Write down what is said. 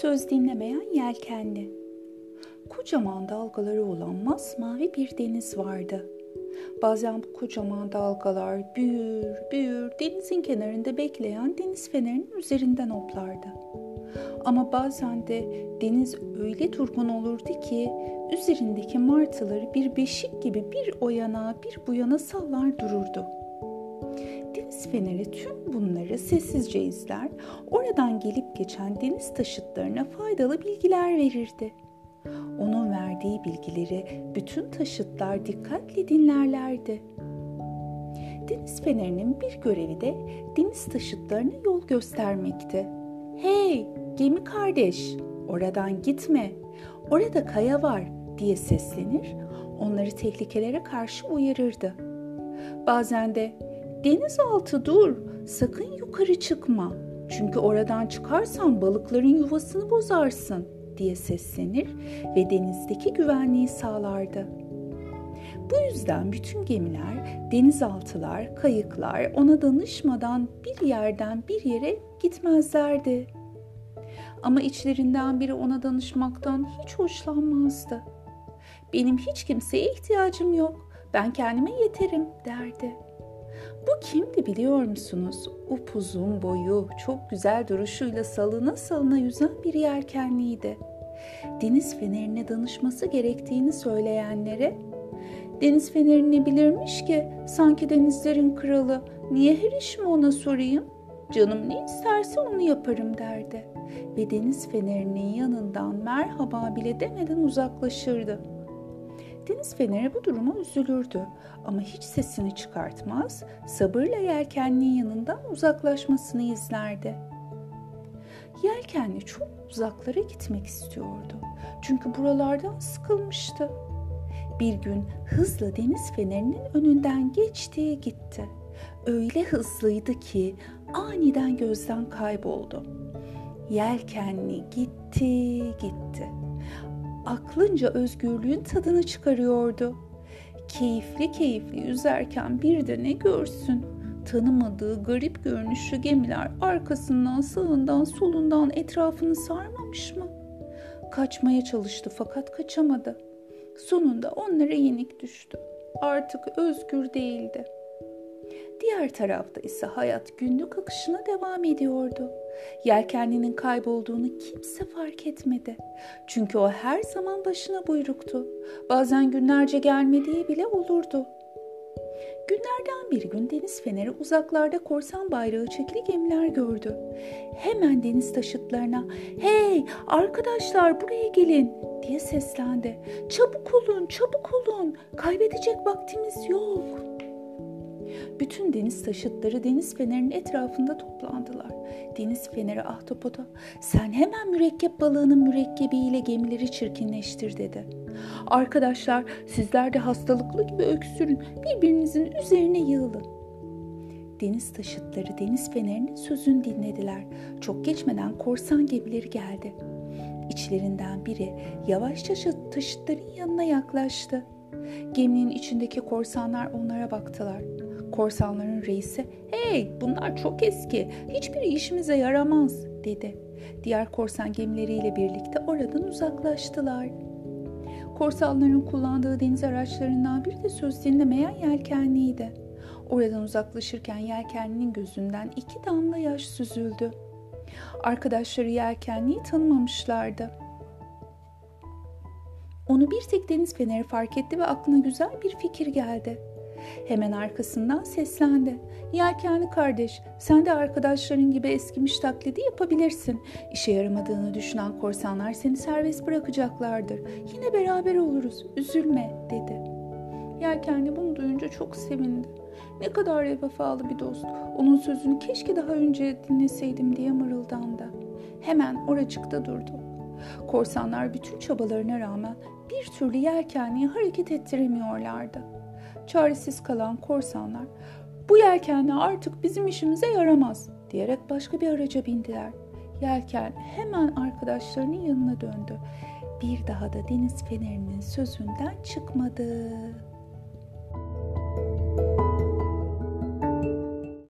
Söz dinlemeyen yelkenli. Kocaman dalgaları olan masmavi bir deniz vardı. Bazen bu kocaman dalgalar büyür büyür denizin kenarında bekleyen deniz fenerinin üzerinden hoplardı. Ama bazen de deniz öyle durgun olurdu ki üzerindeki martıları bir beşik gibi bir o yana bir bu yana sallar dururdu. Deniz feneri tüm bunları sessizce izler, oradan gelip geçen deniz taşıtlarına faydalı bilgiler verirdi. Onun verdiği bilgileri bütün taşıtlar dikkatle dinlerlerdi. Deniz fenerinin bir görevi de deniz taşıtlarına yol göstermekti. Hey gemi kardeş oradan gitme orada kaya var diye seslenir onları tehlikelere karşı uyarırdı. Bazen de denizaltı dur sakın yukarı çıkma çünkü oradan çıkarsan balıkların yuvasını bozarsın diye seslenir ve denizdeki güvenliği sağlardı. Bu yüzden bütün gemiler, denizaltılar, kayıklar ona danışmadan bir yerden bir yere gitmezlerdi. Ama içlerinden biri ona danışmaktan hiç hoşlanmazdı. Benim hiç kimseye ihtiyacım yok. Ben kendime yeterim derdi. Bu kimdi biliyor musunuz? Upuzun boyu, çok güzel duruşuyla salına salına yüzen bir yelkenliydi. Deniz fenerine danışması gerektiğini söyleyenlere Deniz fenerini bilirmiş ki sanki denizlerin kralı. Niye her işimi ona sorayım? Canım ne isterse onu yaparım derdi. Ve deniz fenerinin yanından merhaba bile demeden uzaklaşırdı. Deniz feneri bu duruma üzülürdü ama hiç sesini çıkartmaz, sabırla yelkenliğin yanından uzaklaşmasını izlerdi. Yelkenli çok uzaklara gitmek istiyordu. Çünkü buralardan sıkılmıştı. Bir gün hızla deniz fenerinin önünden geçti gitti. Öyle hızlıydı ki aniden gözden kayboldu. Yelkenli gitti gitti. Aklınca özgürlüğün tadını çıkarıyordu. Keyifli keyifli yüzerken bir de ne görsün? Tanımadığı garip görünüşlü gemiler arkasından, sağından, solundan etrafını sarmamış mı? Kaçmaya çalıştı fakat kaçamadı. Sonunda onlara yenik düştü. Artık özgür değildi. Diğer tarafta ise hayat günlük akışına devam ediyordu. Yelkenlinin kaybolduğunu kimse fark etmedi. Çünkü o her zaman başına buyruktu. Bazen günlerce gelmediği bile olurdu. Günlerden bir gün deniz feneri uzaklarda korsan bayrağı çekili gemiler gördü. Hemen deniz taşıtlarına "Hey arkadaşlar buraya gelin!" diye seslendi. "Çabuk olun, çabuk olun. Kaybedecek vaktimiz yok." Bütün deniz taşıtları deniz fenerinin etrafında toplandılar. Deniz feneri ahtapota sen hemen mürekkep balığının mürekkebiyle gemileri çirkinleştir dedi. Arkadaşlar sizler de hastalıklı gibi öksürün birbirinizin üzerine yığılın. Deniz taşıtları deniz fenerinin sözünü dinlediler. Çok geçmeden korsan gemileri geldi. İçlerinden biri yavaşça taşıtların yanına yaklaştı. Geminin içindeki korsanlar onlara baktılar. Korsanların reisi hey bunlar çok eski hiçbir işimize yaramaz dedi. Diğer korsan gemileriyle birlikte oradan uzaklaştılar. Korsanların kullandığı deniz araçlarından biri de söz dinlemeyen yelkenliydi. Oradan uzaklaşırken yelkenlinin gözünden iki damla yaş süzüldü. Arkadaşları yelkenliyi tanımamışlardı. Onu bir tek deniz feneri fark etti ve aklına güzel bir fikir geldi. Hemen arkasından seslendi. Yelkenli kardeş, sen de arkadaşların gibi eskimiş taklidi yapabilirsin. İşe yaramadığını düşünen korsanlar seni serbest bırakacaklardır. Yine beraber oluruz, üzülme dedi. Yelkenli bunu duyunca çok sevindi. Ne kadar vefalı bir dost. Onun sözünü keşke daha önce dinleseydim diye mırıldandı. Hemen oracıkta durdu. Korsanlar bütün çabalarına rağmen bir türlü yelkenliği hareket ettiremiyorlardı. Çaresiz kalan korsanlar bu yelkenli artık bizim işimize yaramaz diyerek başka bir araca bindiler. Yelken hemen arkadaşlarının yanına döndü. Bir daha da deniz fenerinin sözünden çıkmadı.